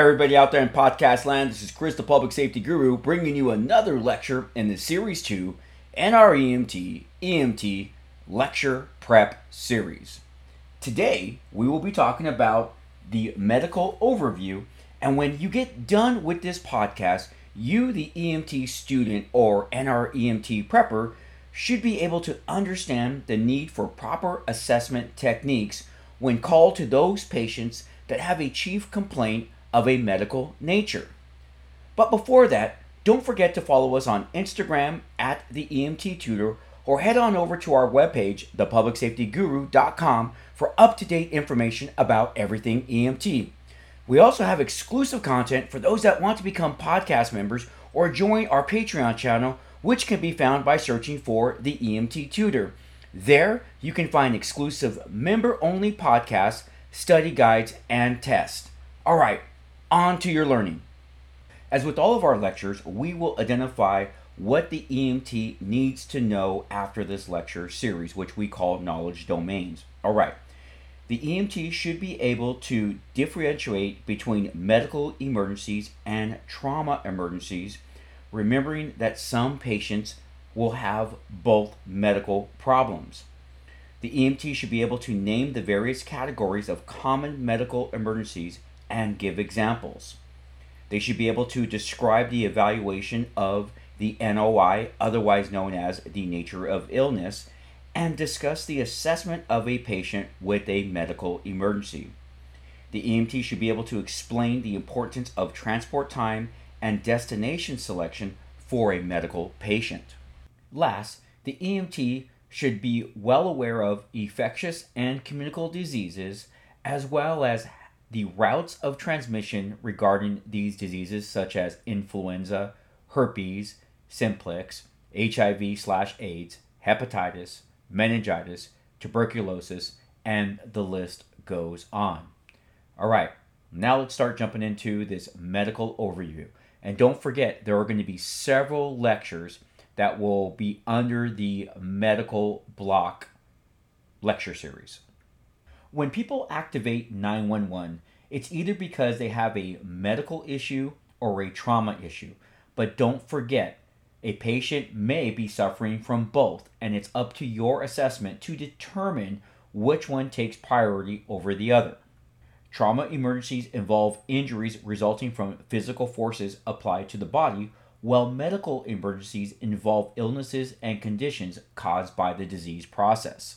Everybody out there in podcast land, this is Chris, the Public Safety Guru, bringing you another lecture in the Series 2 NREMT EMT Lecture Prep Series. Today, we will be talking about the medical overview, and when you get done with this podcast, you, the EMT student or NREMT prepper, should be able to understand the need for proper assessment techniques when called to those patients that have a chief complaint of a medical nature. But before that, don't forget to follow us on Instagram at the EMT Tutor or head on over to our webpage, thepublicsafetyguru.com, for up to date information about everything EMT. We also have exclusive content for those that want to become podcast members or join our Patreon channel, which can be found by searching for the EMT Tutor. There, you can find exclusive member only podcasts, study guides, and tests. All right, on to your learning. As with all of our lectures, we will identify what the EMT needs to know after this lecture series, which we call knowledge domains. All right. The EMT should be able to differentiate between medical emergencies and trauma emergencies, remembering that some patients will have both medical problems. The EMT should be able to name the various categories of common medical emergencies and give examples. They should be able to describe the evaluation of the NOI, otherwise known as the nature of illness, and discuss the assessment of a patient with a medical emergency. The EMT should be able to explain the importance of transport time and destination selection for a medical patient. Last, the EMT should be well aware of infectious and communicable diseases as well as the routes of transmission regarding these diseases, such as influenza, herpes, simplex, HIV slash AIDS, hepatitis, meningitis, tuberculosis, and the list goes on. All right, now let's start jumping into this medical overview. And don't forget, there are going to be several lectures that will be under the medical block lecture series. When people activate 911, it's either because they have a medical issue or a trauma issue. But don't forget, a patient may be suffering from both, and it's up to your assessment to determine which one takes priority over the other. Trauma emergencies involve injuries resulting from physical forces applied to the body, while medical emergencies involve illnesses and conditions caused by the disease process.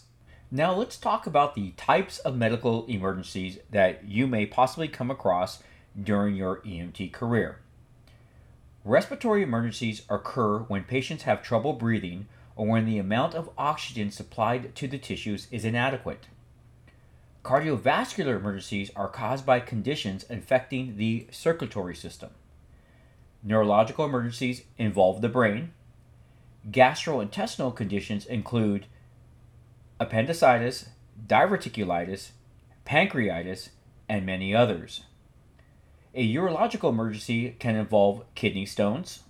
Now, let's talk about the types of medical emergencies that you may possibly come across during your EMT career. Respiratory emergencies occur when patients have trouble breathing or when the amount of oxygen supplied to the tissues is inadequate. Cardiovascular emergencies are caused by conditions affecting the circulatory system. Neurological emergencies involve the brain. Gastrointestinal conditions include appendicitis, diverticulitis, pancreatitis, and many others. A urological emergency can involve kidney stones.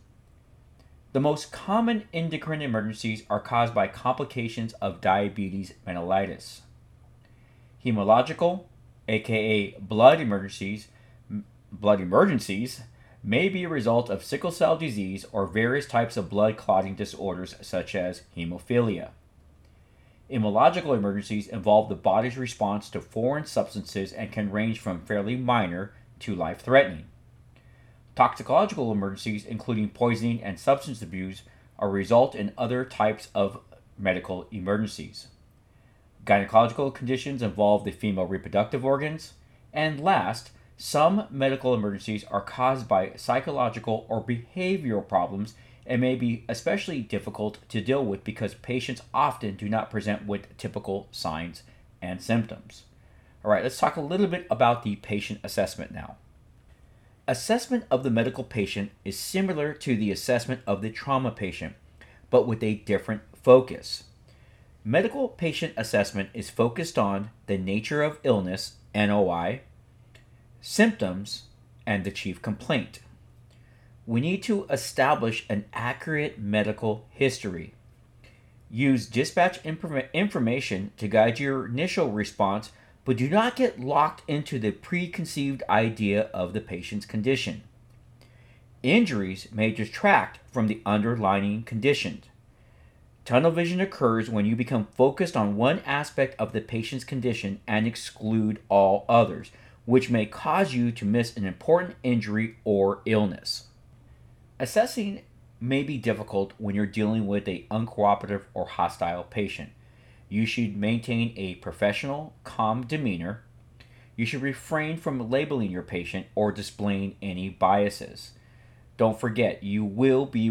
The most common endocrine emergencies are caused by complications of diabetes mellitus. Hemological, aka blood emergencies, blood emergencies may be a result of sickle cell disease or various types of blood clotting disorders such as hemophilia. Immunological emergencies involve the body's response to foreign substances and can range from fairly minor to life threatening. Toxicological emergencies, including poisoning and substance abuse, are result in other types of medical emergencies. Gynecological conditions involve the female reproductive organs. And last, some medical emergencies are caused by psychological or behavioral problems and may be especially difficult to deal with because patients often do not present with typical signs and symptoms. All right, let's talk a little bit about the patient assessment now. Assessment of the medical patient is similar to the assessment of the trauma patient, but with a different focus. Medical patient assessment is focused on the nature of illness, NOI, symptoms, and the chief complaint we need to establish an accurate medical history. Use dispatch information to guide your initial response, but do not get locked into the preconceived idea of the patient's condition. Injuries may detract from the underlying conditions. Tunnel vision occurs when you become focused on one aspect of the patient's condition and exclude all others, which may cause you to miss an important injury or illness. Assessing may be difficult when you're dealing with a uncooperative or hostile patient. You should maintain a professional, calm demeanor. You should refrain from labeling your patient or displaying any biases. Don't forget, you will be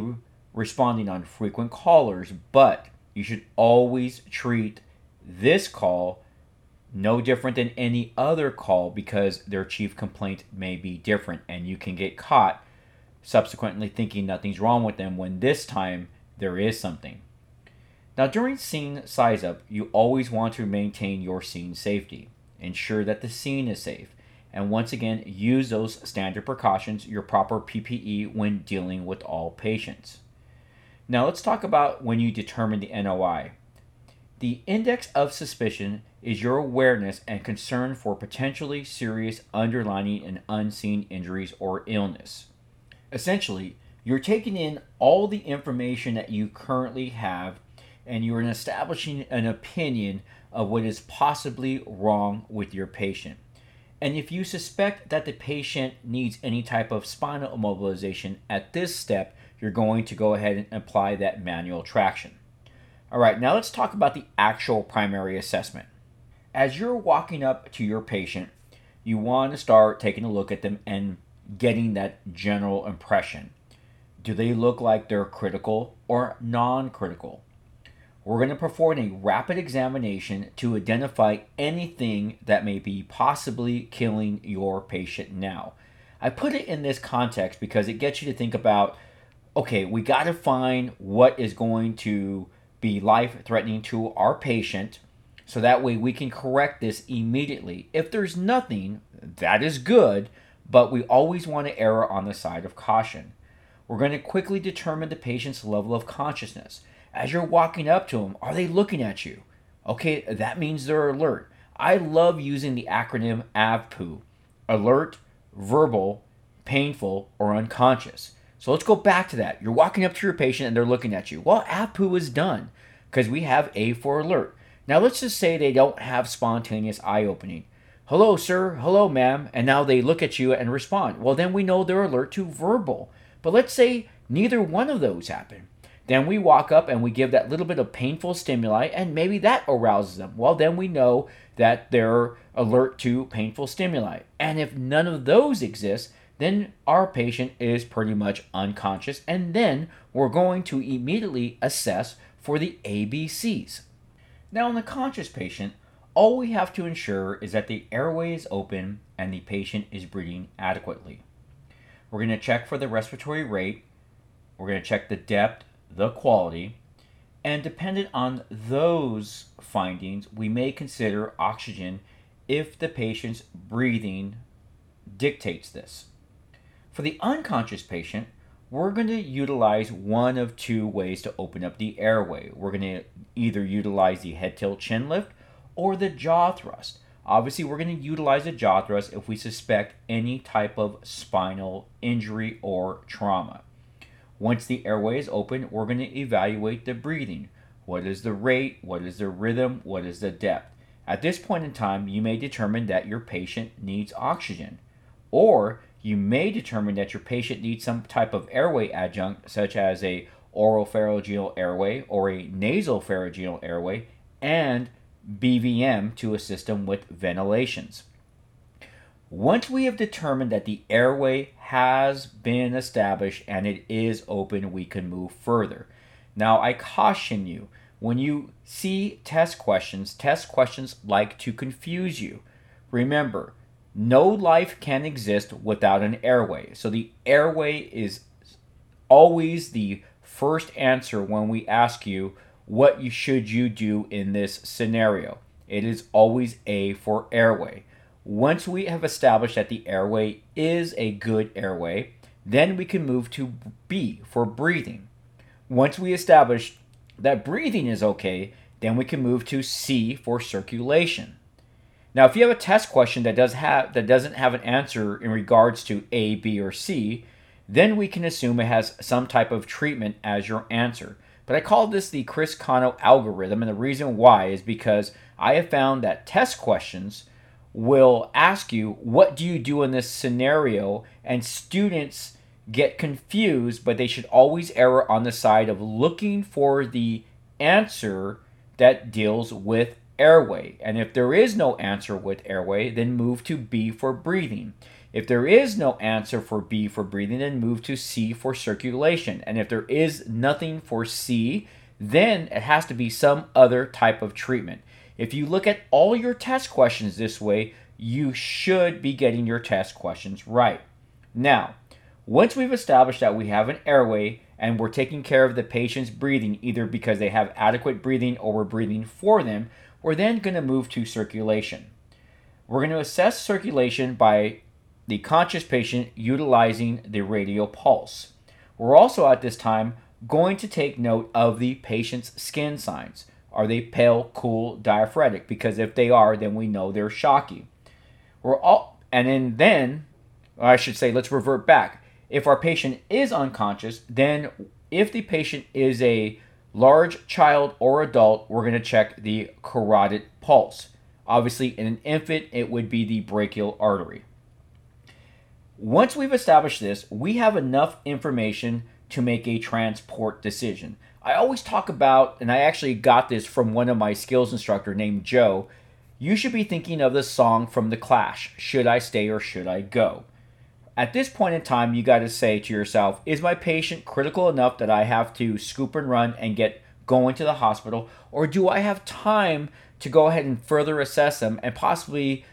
responding on frequent callers, but you should always treat this call no different than any other call because their chief complaint may be different and you can get caught subsequently thinking nothing's wrong with them when this time there is something. Now, during scene size up, you always want to maintain your scene safety. Ensure that the scene is safe. And once again, use those standard precautions, your proper PPE when dealing with all patients. Now, let's talk about when you determine the NOI. The index of suspicion is your awareness and concern for potentially serious underlying and unseen injuries or illness. Essentially, you're taking in all the information that you currently have and you're establishing an opinion of what is possibly wrong with your patient. And if you suspect that the patient needs any type of spinal immobilization at this step, you're going to go ahead and apply that manual traction. All right, now let's talk about the actual primary assessment. As you're walking up to your patient, you want to start taking a look at them and getting that general impression. Do they look like they're critical or non critical? We're going to perform a rapid examination to identify anything that may be possibly killing your patient now. I put it in this context because it gets you to think about okay, we got to find what is going to be life threatening to our patient so that way we can correct this immediately. If there's nothing, that is good, but we always want to err on the side of caution. We're going to quickly determine the patient's level of consciousness. As you're walking up to them, are they looking at you? Okay, that means they're alert. I love using the acronym AVPU alert, verbal, painful, or unconscious. So let's go back to that. You're walking up to your patient and they're looking at you. Well, AVPU is done because we have A for alert. Now let's just say they don't have spontaneous eye opening hello, sir, hello, ma'am, and now they look at you and respond. Well, then we know they're alert to verbal. But let's say neither one of those happen. Then we walk up and we give that little bit of painful stimuli, and maybe that arouses them. Well, then we know that they're alert to painful stimuli. And if none of those exist, then our patient is pretty much unconscious, and then we're going to immediately assess for the ABCs. Now, in the conscious patient, all we have to ensure is that the airway is open and the patient is breathing adequately. We're going to check for the respiratory rate, we're going to check the depth, the quality, and dependent on those findings, we may consider oxygen if the patient's breathing dictates this. For the unconscious patient, we're going to utilize one of two ways to open up the airway. We're going to either utilize the head tilt chin lift or the jaw thrust. Obviously, we're going to utilize the jaw thrust if we suspect any type of spinal injury or trauma. Once the airway is open, we're going to evaluate the breathing. What is the rate? What is the rhythm? What is the depth? At this point in time, you may determine that your patient needs oxygen, or you may determine that your patient needs some type of airway adjunct, such as a oral pharyngeal airway or a nasal pharyngeal airway, and BVM to a system with ventilations. Once we have determined that the airway has been established and it is open, we can move further. Now, I caution you when you see test questions, test questions like to confuse you. Remember, no life can exist without an airway. So the airway is always the first answer when we ask you what you should you do in this scenario? It is always A for airway. Once we have established that the airway is a good airway, then we can move to B for breathing. Once we establish that breathing is okay, then we can move to C for circulation. Now, if you have a test question that does have that doesn't have an answer in regards to A, B, or C, then we can assume it has some type of treatment as your answer. But I call this the Chris Kano algorithm, and the reason why is because I have found that test questions will ask you, What do you do in this scenario? And students get confused, but they should always err on the side of looking for the answer that deals with airway. And if there is no answer with airway, then move to B for breathing. If there is no answer for B for breathing, then move to C for circulation. And if there is nothing for C, then it has to be some other type of treatment. If you look at all your test questions this way, you should be getting your test questions right. Now, once we've established that we have an airway and we're taking care of the patient's breathing, either because they have adequate breathing or we're breathing for them, we're then going to move to circulation. We're going to assess circulation by the conscious patient utilizing the radial pulse. We're also at this time going to take note of the patient's skin signs. Are they pale, cool, diaphoretic? Because if they are, then we know they're shocky. We're all, and then, then I should say, let's revert back. If our patient is unconscious, then if the patient is a large child or adult, we're going to check the carotid pulse. Obviously, in an infant, it would be the brachial artery. Once we've established this, we have enough information to make a transport decision. I always talk about, and I actually got this from one of my skills instructor named Joe. You should be thinking of the song from The Clash, Should I Stay or Should I Go? At this point in time, you got to say to yourself, is my patient critical enough that I have to scoop and run and get going to the hospital? Or do I have time to go ahead and further assess them and possibly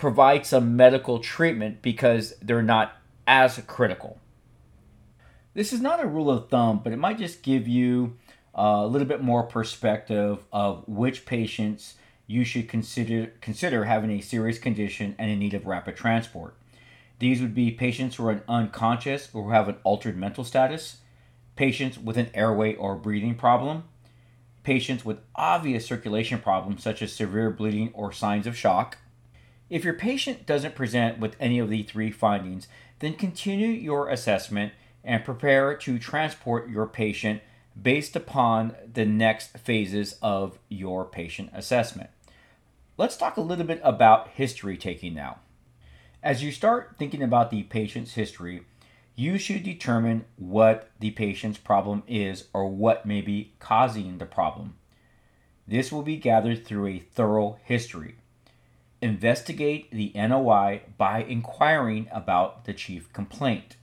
provide some medical treatment because they're not as critical. This is not a rule of thumb, but it might just give you uh, a little bit more perspective of which patients you should consider consider having a serious condition and in need of rapid transport. These would be patients who are unconscious or who have an altered mental status, patients with an airway or breathing problem, patients with obvious circulation problems such as severe bleeding or signs of shock, if your patient doesn't present with any of the three findings, then continue your assessment and prepare to transport your patient based upon the next phases of your patient assessment. Let's talk a little bit about history taking now. As you start thinking about the patient's history, you should determine what the patient's problem is or what may be causing the problem. This will be gathered through a thorough history. Investigate the NOI by inquiring about the chief complaint.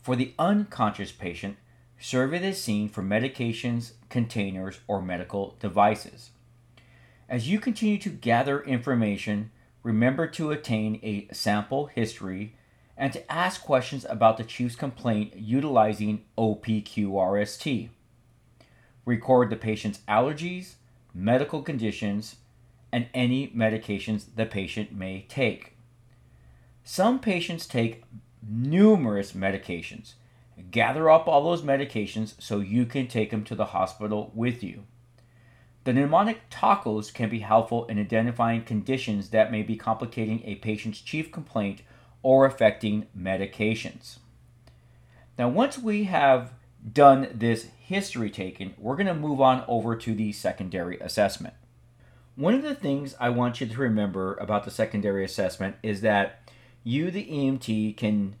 For the unconscious patient, survey the scene for medications, containers, or medical devices. As you continue to gather information, remember to attain a sample history and to ask questions about the chief's complaint utilizing OPQRST. Record the patient's allergies, medical conditions, and any medications the patient may take. Some patients take numerous medications. Gather up all those medications so you can take them to the hospital with you. The mnemonic TACOS can be helpful in identifying conditions that may be complicating a patient's chief complaint or affecting medications. Now, once we have done this history taken, we're going to move on over to the secondary assessment. One of the things I want you to remember about the secondary assessment is that you, the EMT, can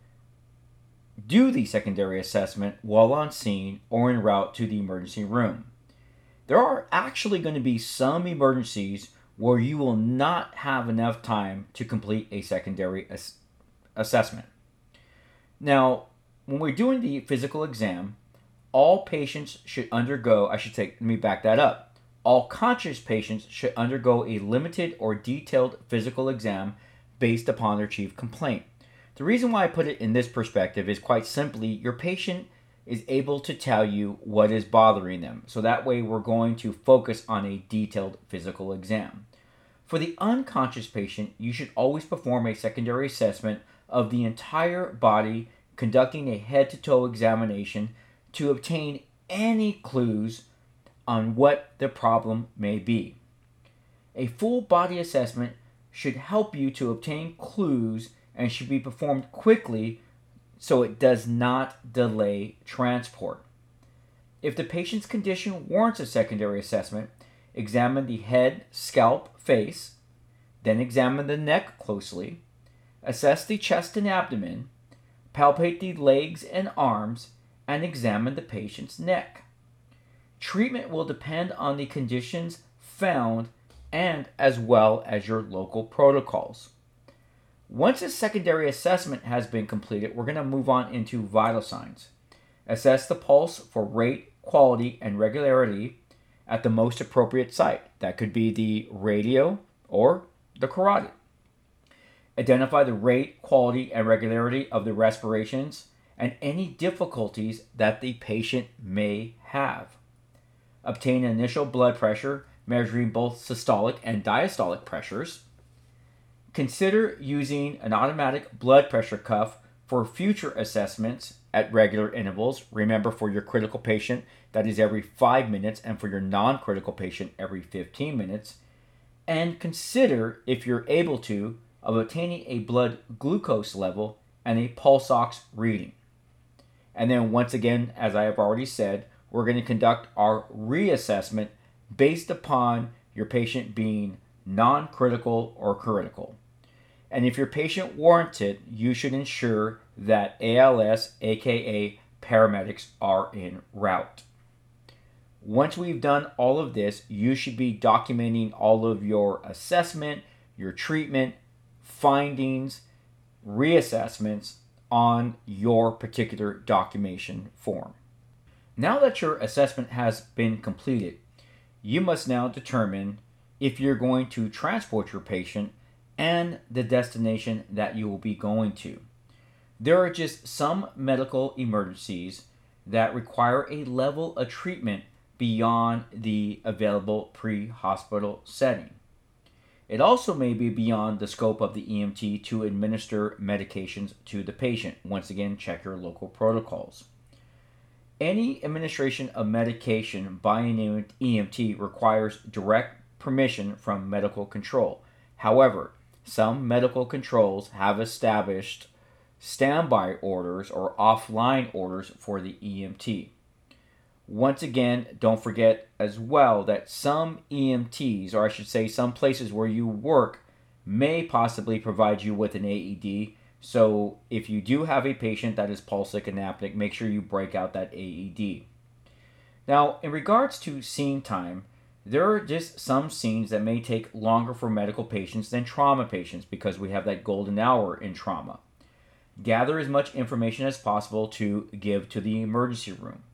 do the secondary assessment while on scene or en route to the emergency room. There are actually going to be some emergencies where you will not have enough time to complete a secondary ass- assessment. Now, when we're doing the physical exam, all patients should undergo, I should say, let me back that up all conscious patients should undergo a limited or detailed physical exam based upon their chief complaint. The reason why I put it in this perspective is quite simply your patient is able to tell you what is bothering them. So that way we're going to focus on a detailed physical exam. For the unconscious patient, you should always perform a secondary assessment of the entire body, conducting a head to toe examination to obtain any clues on what the problem may be. A full body assessment should help you to obtain clues and should be performed quickly so it does not delay transport. If the patient's condition warrants a secondary assessment, examine the head, scalp, face, then examine the neck closely, assess the chest and abdomen, palpate the legs and arms, and examine the patient's neck. Treatment will depend on the conditions found and as well as your local protocols. Once a secondary assessment has been completed, we're going to move on into vital signs. Assess the pulse for rate, quality, and regularity at the most appropriate site. That could be the radial or the carotid. Identify the rate, quality, and regularity of the respirations and any difficulties that the patient may have. Obtain initial blood pressure, measuring both systolic and diastolic pressures. Consider using an automatic blood pressure cuff for future assessments at regular intervals. Remember, for your critical patient, that is every five minutes, and for your non critical patient, every 15 minutes. And consider, if you're able to, of obtaining a blood glucose level and a pulse ox reading. And then, once again, as I have already said, we're going to conduct our reassessment based upon your patient being non critical or critical. And if your patient warrants it, you should ensure that ALS, aka paramedics, are en route. Once we've done all of this, you should be documenting all of your assessment, your treatment, findings, reassessments on your particular documentation form. Now that your assessment has been completed, you must now determine if you're going to transport your patient and the destination that you will be going to. There are just some medical emergencies that require a level of treatment beyond the available pre hospital setting. It also may be beyond the scope of the EMT to administer medications to the patient. Once again, check your local protocols. Any administration of medication by an EMT requires direct permission from medical control. However, some medical controls have established standby orders or offline orders for the EMT. Once again, don't forget as well that some EMTs, or I should say, some places where you work, may possibly provide you with an AED so if you do have a patient that is pulsic and apneic, make sure you break out that AED. Now, in regards to scene time, there are just some scenes that may take longer for medical patients than trauma patients because we have that golden hour in trauma. Gather as much information as possible to give to the emergency room.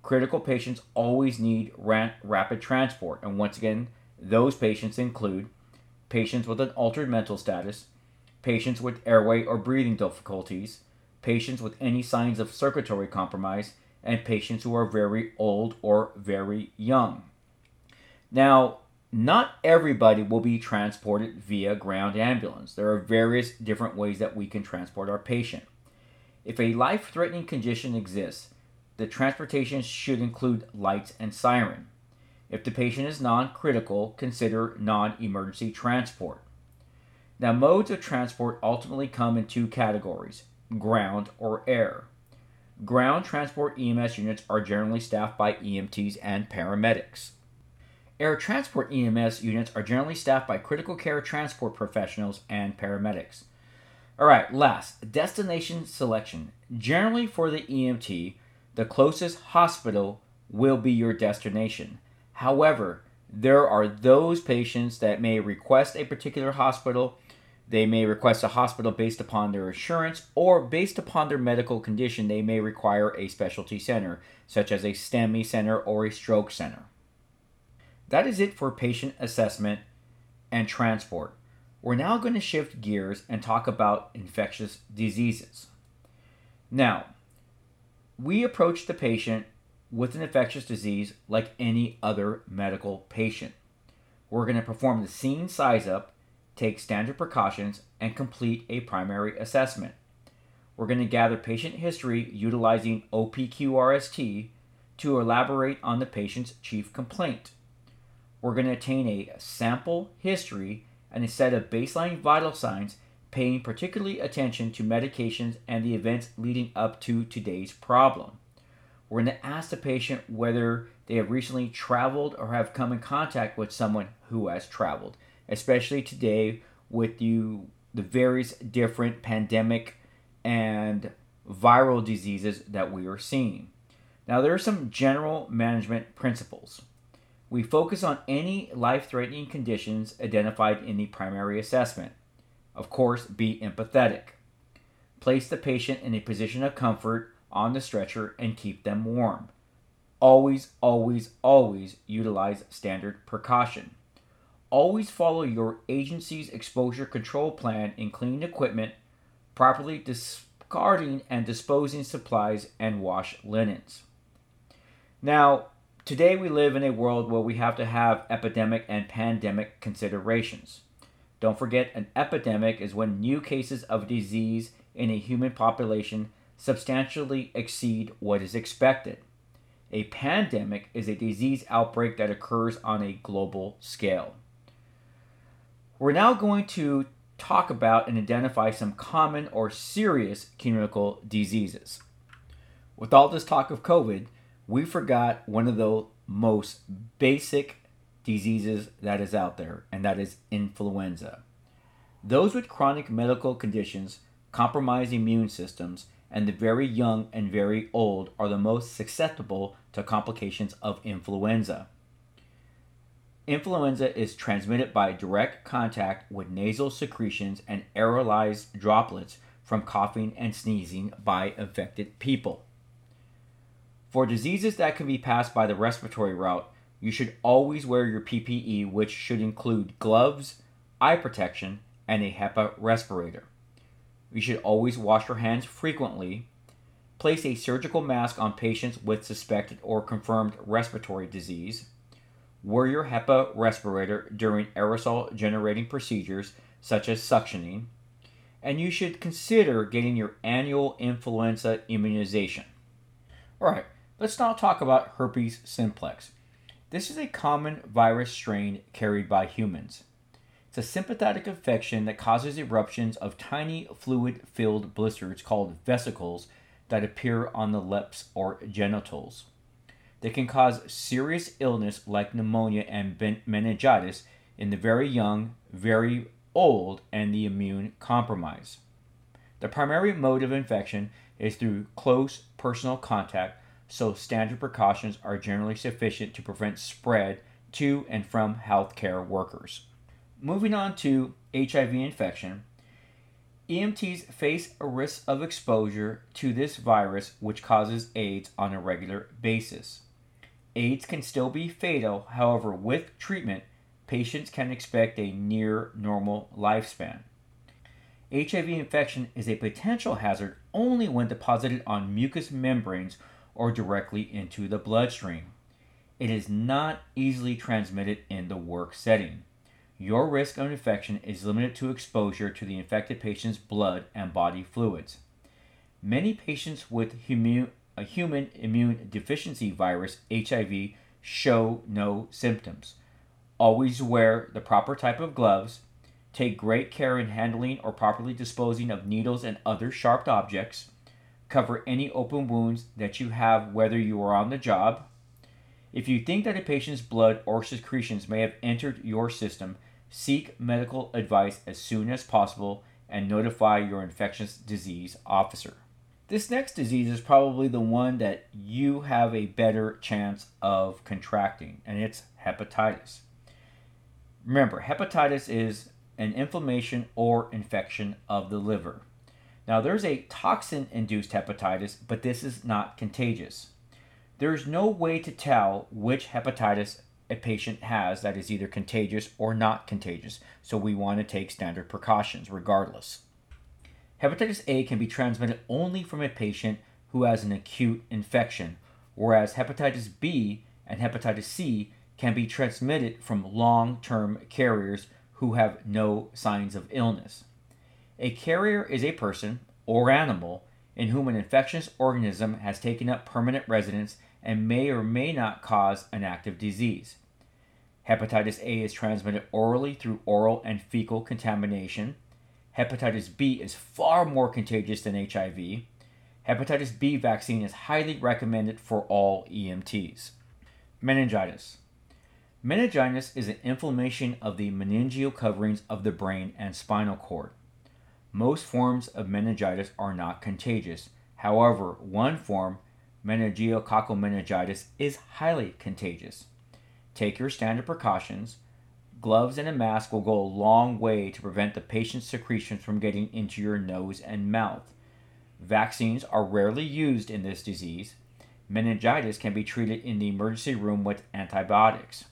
Critical patients always need rapid transport, and once again, those patients include patients with an altered mental status, patients with airway or breathing difficulties, patients with any signs of circulatory compromise, and patients who are very old or very young. Now, not everybody will be transported via ground ambulance. There are various different ways that we can transport our patient. If a life threatening condition exists, the transportation should include lights and siren. If the patient is non critical, consider non emergency transport. Now, modes of transport ultimately come in two categories ground or air. Ground transport EMS units are generally staffed by EMTs and paramedics. Air transport EMS units are generally staffed by critical care transport professionals and paramedics. All right, last, destination selection. Generally, for the EMT, the closest hospital will be your destination. However, there are those patients that may request a particular hospital they may request a hospital based upon their insurance, or based upon their medical condition, they may require a specialty center, such as a STEMI center or a stroke center. That is it for patient assessment and transport. We're now going to shift gears and talk about infectious diseases. Now, we approach the patient with an infectious disease like any other medical patient. We're going to perform the scene size up take standard precautions, and complete a primary assessment. We're going to gather patient history utilizing OPQRST to elaborate on the patient's chief complaint. We're going to obtain a sample history and a set of baseline vital signs, paying particularly attention to medications and the events leading up to today's problem. We're going to ask the patient whether they have recently traveled or have come in contact with someone who has traveled, especially today with you the various different pandemic and viral diseases that we are seeing. Now, there are some general management principles. We focus on any life threatening conditions identified in the primary assessment. Of course, be empathetic. Place the patient in a position of comfort on the stretcher and keep them warm. Always, always, always utilize standard precaution. Always follow your agency's exposure control plan in cleaning equipment, properly discarding and disposing supplies, and wash linens. Now, today we live in a world where we have to have epidemic and pandemic considerations. Don't forget, an epidemic is when new cases of disease in a human population substantially exceed what is expected. A pandemic is a disease outbreak that occurs on a global scale. We're now going to talk about and identify some common or serious communicable diseases. With all this talk of COVID, we forgot one of the most basic diseases that is out there, and that is influenza. Those with chronic medical conditions, compromised immune systems, and the very young and very old are the most susceptible to complications of influenza. Influenza is transmitted by direct contact with nasal secretions and aerolized droplets from coughing and sneezing by infected people. For diseases that can be passed by the respiratory route, you should always wear your PPE, which should include gloves, eye protection, and a HEPA respirator. You should always wash your hands frequently. Place a surgical mask on patients with suspected or confirmed respiratory disease. Wear your HEPA respirator during aerosol generating procedures such as suctioning. And you should consider getting your annual influenza immunization. All right, Let's now talk about herpes simplex. This is a common virus strain carried by humans. It's a sympathetic infection that causes eruptions of tiny fluid filled blisters called vesicles that appear on the lips or genitals. They can cause serious illness like pneumonia and meningitis in the very young, very old, and the immune compromised. The primary mode of infection is through close personal contact so standard precautions are generally sufficient to prevent spread to and from healthcare workers. Moving on to HIV infection, EMTs face a risk of exposure to this virus, which causes AIDS on a regular basis. AIDS can still be fatal, however, with treatment, patients can expect a near normal lifespan. HIV infection is a potential hazard only when deposited on mucous membranes or directly into the bloodstream. It is not easily transmitted in the work setting. Your risk of infection is limited to exposure to the infected patient's blood and body fluids. Many patients with a human immune deficiency virus, HIV, show no symptoms. Always wear the proper type of gloves. Take great care in handling or properly disposing of needles and other sharp objects cover any open wounds that you have, whether you are on the job. If you think that a patient's blood or secretions may have entered your system, seek medical advice as soon as possible and notify your infectious disease officer. This next disease is probably the one that you have a better chance of contracting, and it's hepatitis. Remember, hepatitis is an inflammation or infection of the liver. Now, there's a toxin induced hepatitis, but this is not contagious. There is no way to tell which hepatitis a patient has that is either contagious or not contagious, so we want to take standard precautions regardless. Hepatitis A can be transmitted only from a patient who has an acute infection, whereas hepatitis B and hepatitis C can be transmitted from long term carriers who have no signs of illness. A carrier is a person or animal in whom an infectious organism has taken up permanent residence and may or may not cause an active disease. Hepatitis A is transmitted orally through oral and fecal contamination. Hepatitis B is far more contagious than HIV. Hepatitis B vaccine is highly recommended for all EMTs. Meningitis. Meningitis is an inflammation of the meningeal coverings of the brain and spinal cord. Most forms of meningitis are not contagious. However, one form, meningococcal meningitis, is highly contagious. Take your standard precautions. Gloves and a mask will go a long way to prevent the patient's secretions from getting into your nose and mouth. Vaccines are rarely used in this disease. Meningitis can be treated in the emergency room with antibiotics.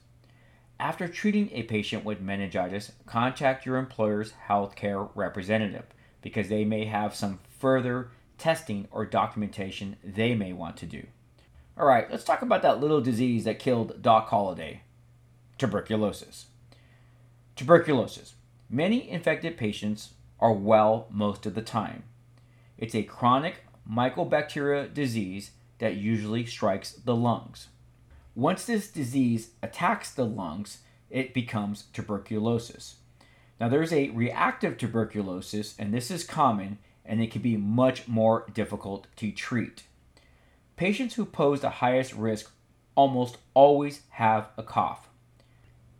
After treating a patient with meningitis, contact your employer's healthcare representative because they may have some further testing or documentation they may want to do. All right, let's talk about that little disease that killed Doc Holliday tuberculosis. Tuberculosis. Many infected patients are well most of the time. It's a chronic mycobacteria disease that usually strikes the lungs. Once this disease attacks the lungs, it becomes tuberculosis. Now, there's a reactive tuberculosis, and this is common and it can be much more difficult to treat. Patients who pose the highest risk almost always have a cough.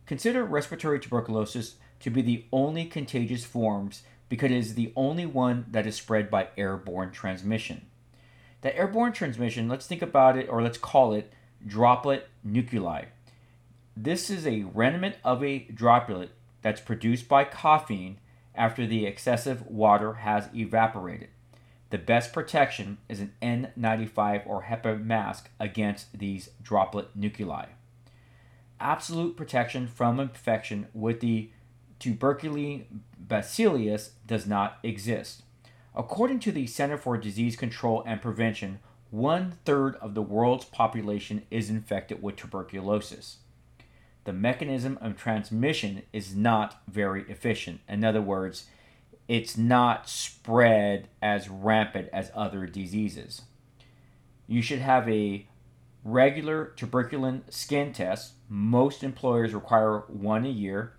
Consider respiratory tuberculosis to be the only contagious forms because it is the only one that is spread by airborne transmission. That airborne transmission, let's think about it or let's call it droplet nuclei. This is a remnant of a droplet that's produced by coughing after the excessive water has evaporated. The best protection is an N95 or HEPA mask against these droplet nuclei. Absolute protection from infection with the tuberculin bacillus does not exist. According to the Center for Disease Control and Prevention, one third of the world's population is infected with tuberculosis. The mechanism of transmission is not very efficient. In other words, it's not spread as rampant as other diseases. You should have a regular tuberculin skin test. Most employers require one a year.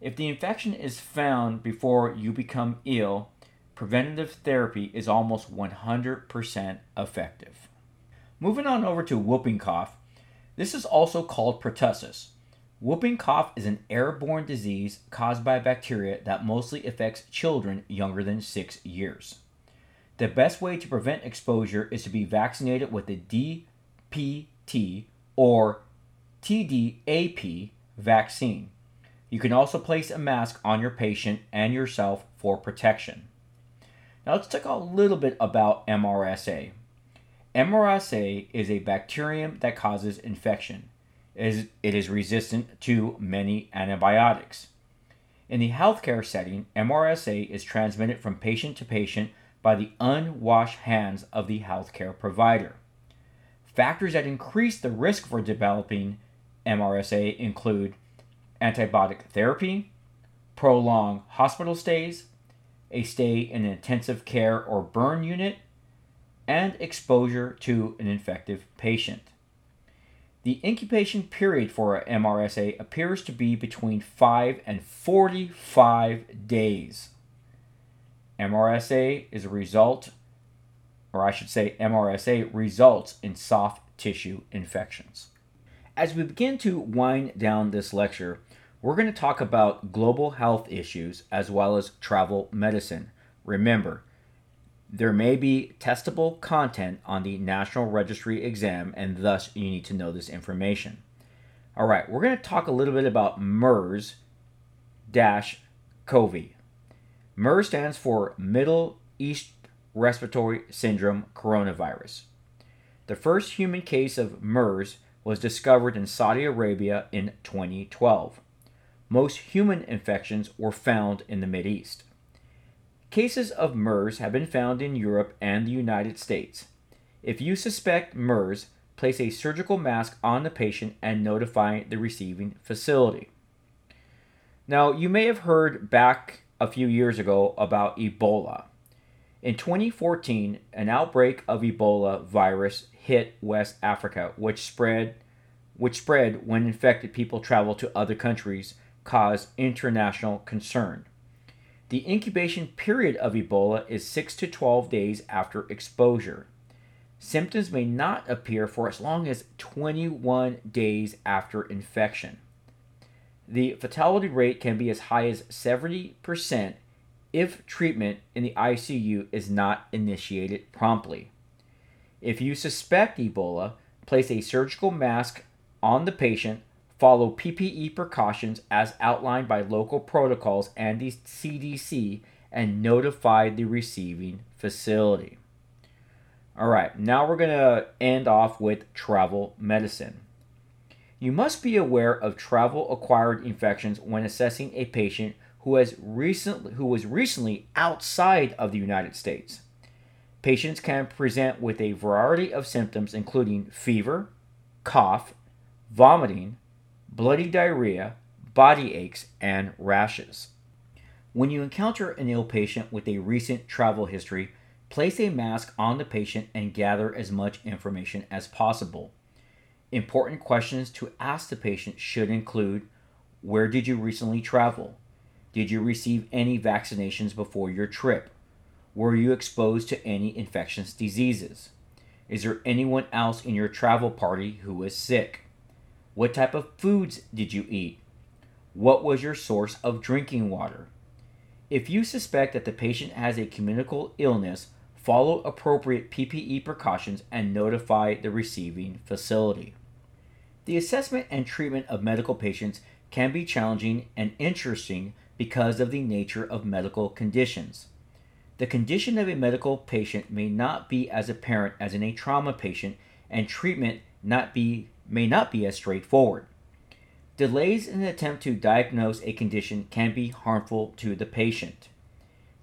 If the infection is found before you become ill, preventative therapy is almost 100% effective. Moving on over to whooping cough, this is also called pertussis. Whooping cough is an airborne disease caused by bacteria that mostly affects children younger than six years. The best way to prevent exposure is to be vaccinated with the DPT or TDAP vaccine. You can also place a mask on your patient and yourself for protection. Now let's talk a little bit about MRSA. MRSA is a bacterium that causes infection. It is, it is resistant to many antibiotics. In the healthcare setting, MRSA is transmitted from patient to patient by the unwashed hands of the healthcare provider. Factors that increase the risk for developing MRSA include antibiotic therapy, prolonged hospital stays, a stay in an intensive care or burn unit, and exposure to an infective patient. The incubation period for MRSA appears to be between 5 and 45 days. MRSA is a result, or I should say, MRSA results in soft tissue infections. As we begin to wind down this lecture, we're going to talk about global health issues as well as travel medicine. Remember, there may be testable content on the National Registry exam, and thus you need to know this information. All right, we're going to talk a little bit about MERS CoV. MERS stands for Middle East Respiratory Syndrome Coronavirus. The first human case of MERS was discovered in Saudi Arabia in 2012 most human infections were found in the East. Cases of MERS have been found in Europe and the United States. If you suspect MERS, place a surgical mask on the patient and notify the receiving facility. Now, you may have heard back a few years ago about Ebola. In 2014, an outbreak of Ebola virus hit West Africa, which spread which spread when infected people travel to other countries, caused international concern. The incubation period of Ebola is 6 to 12 days after exposure. Symptoms may not appear for as long as 21 days after infection. The fatality rate can be as high as 70% if treatment in the ICU is not initiated promptly. If you suspect Ebola, place a surgical mask on the patient, follow PPE precautions as outlined by local protocols and the CDC, and notify the receiving facility. All right, now we're going to end off with travel medicine. You must be aware of travel acquired infections when assessing a patient who has recently who was recently outside of the United States. Patients can present with a variety of symptoms including fever, cough, vomiting, bloody diarrhea, body aches, and rashes. When you encounter an ill patient with a recent travel history, Place a mask on the patient and gather as much information as possible. Important questions to ask the patient should include Where did you recently travel? Did you receive any vaccinations before your trip? Were you exposed to any infectious diseases? Is there anyone else in your travel party who is sick? What type of foods did you eat? What was your source of drinking water? If you suspect that the patient has a communicable illness, follow appropriate PPE precautions, and notify the receiving facility. The assessment and treatment of medical patients can be challenging and interesting because of the nature of medical conditions. The condition of a medical patient may not be as apparent as in a trauma patient, and treatment not be, may not be as straightforward. Delays in an attempt to diagnose a condition can be harmful to the patient.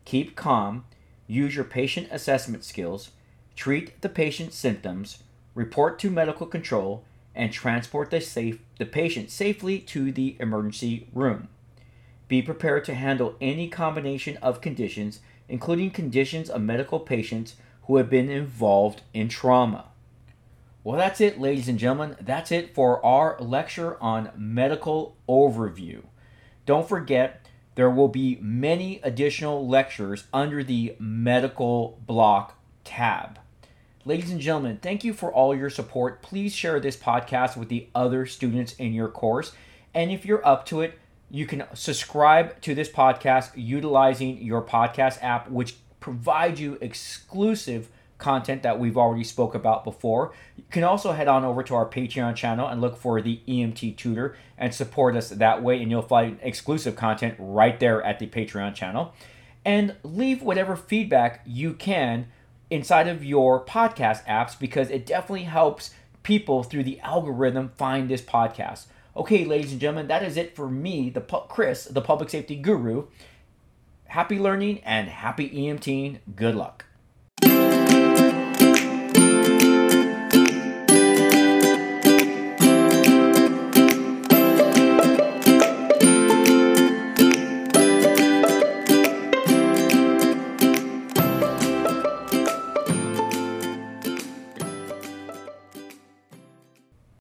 Keep calm use your patient assessment skills, treat the patient's symptoms, report to medical control, and transport the, safe, the patient safely to the emergency room. Be prepared to handle any combination of conditions, including conditions of medical patients who have been involved in trauma. Well, that's it, ladies and gentlemen. That's it for our lecture on medical overview. Don't forget, there will be many additional lectures under the medical block tab. Ladies and gentlemen, thank you for all your support. Please share this podcast with the other students in your course. And if you're up to it, you can subscribe to this podcast utilizing your podcast app, which provides you exclusive content that we've already spoke about before. You can also head on over to our Patreon channel and look for the EMT tutor and support us that way and you'll find exclusive content right there at the Patreon channel. And leave whatever feedback you can inside of your podcast apps because it definitely helps people through the algorithm find this podcast. Okay, ladies and gentlemen, that is it for me, the pu- Chris, the public safety guru. Happy learning and happy EMTing. Good luck.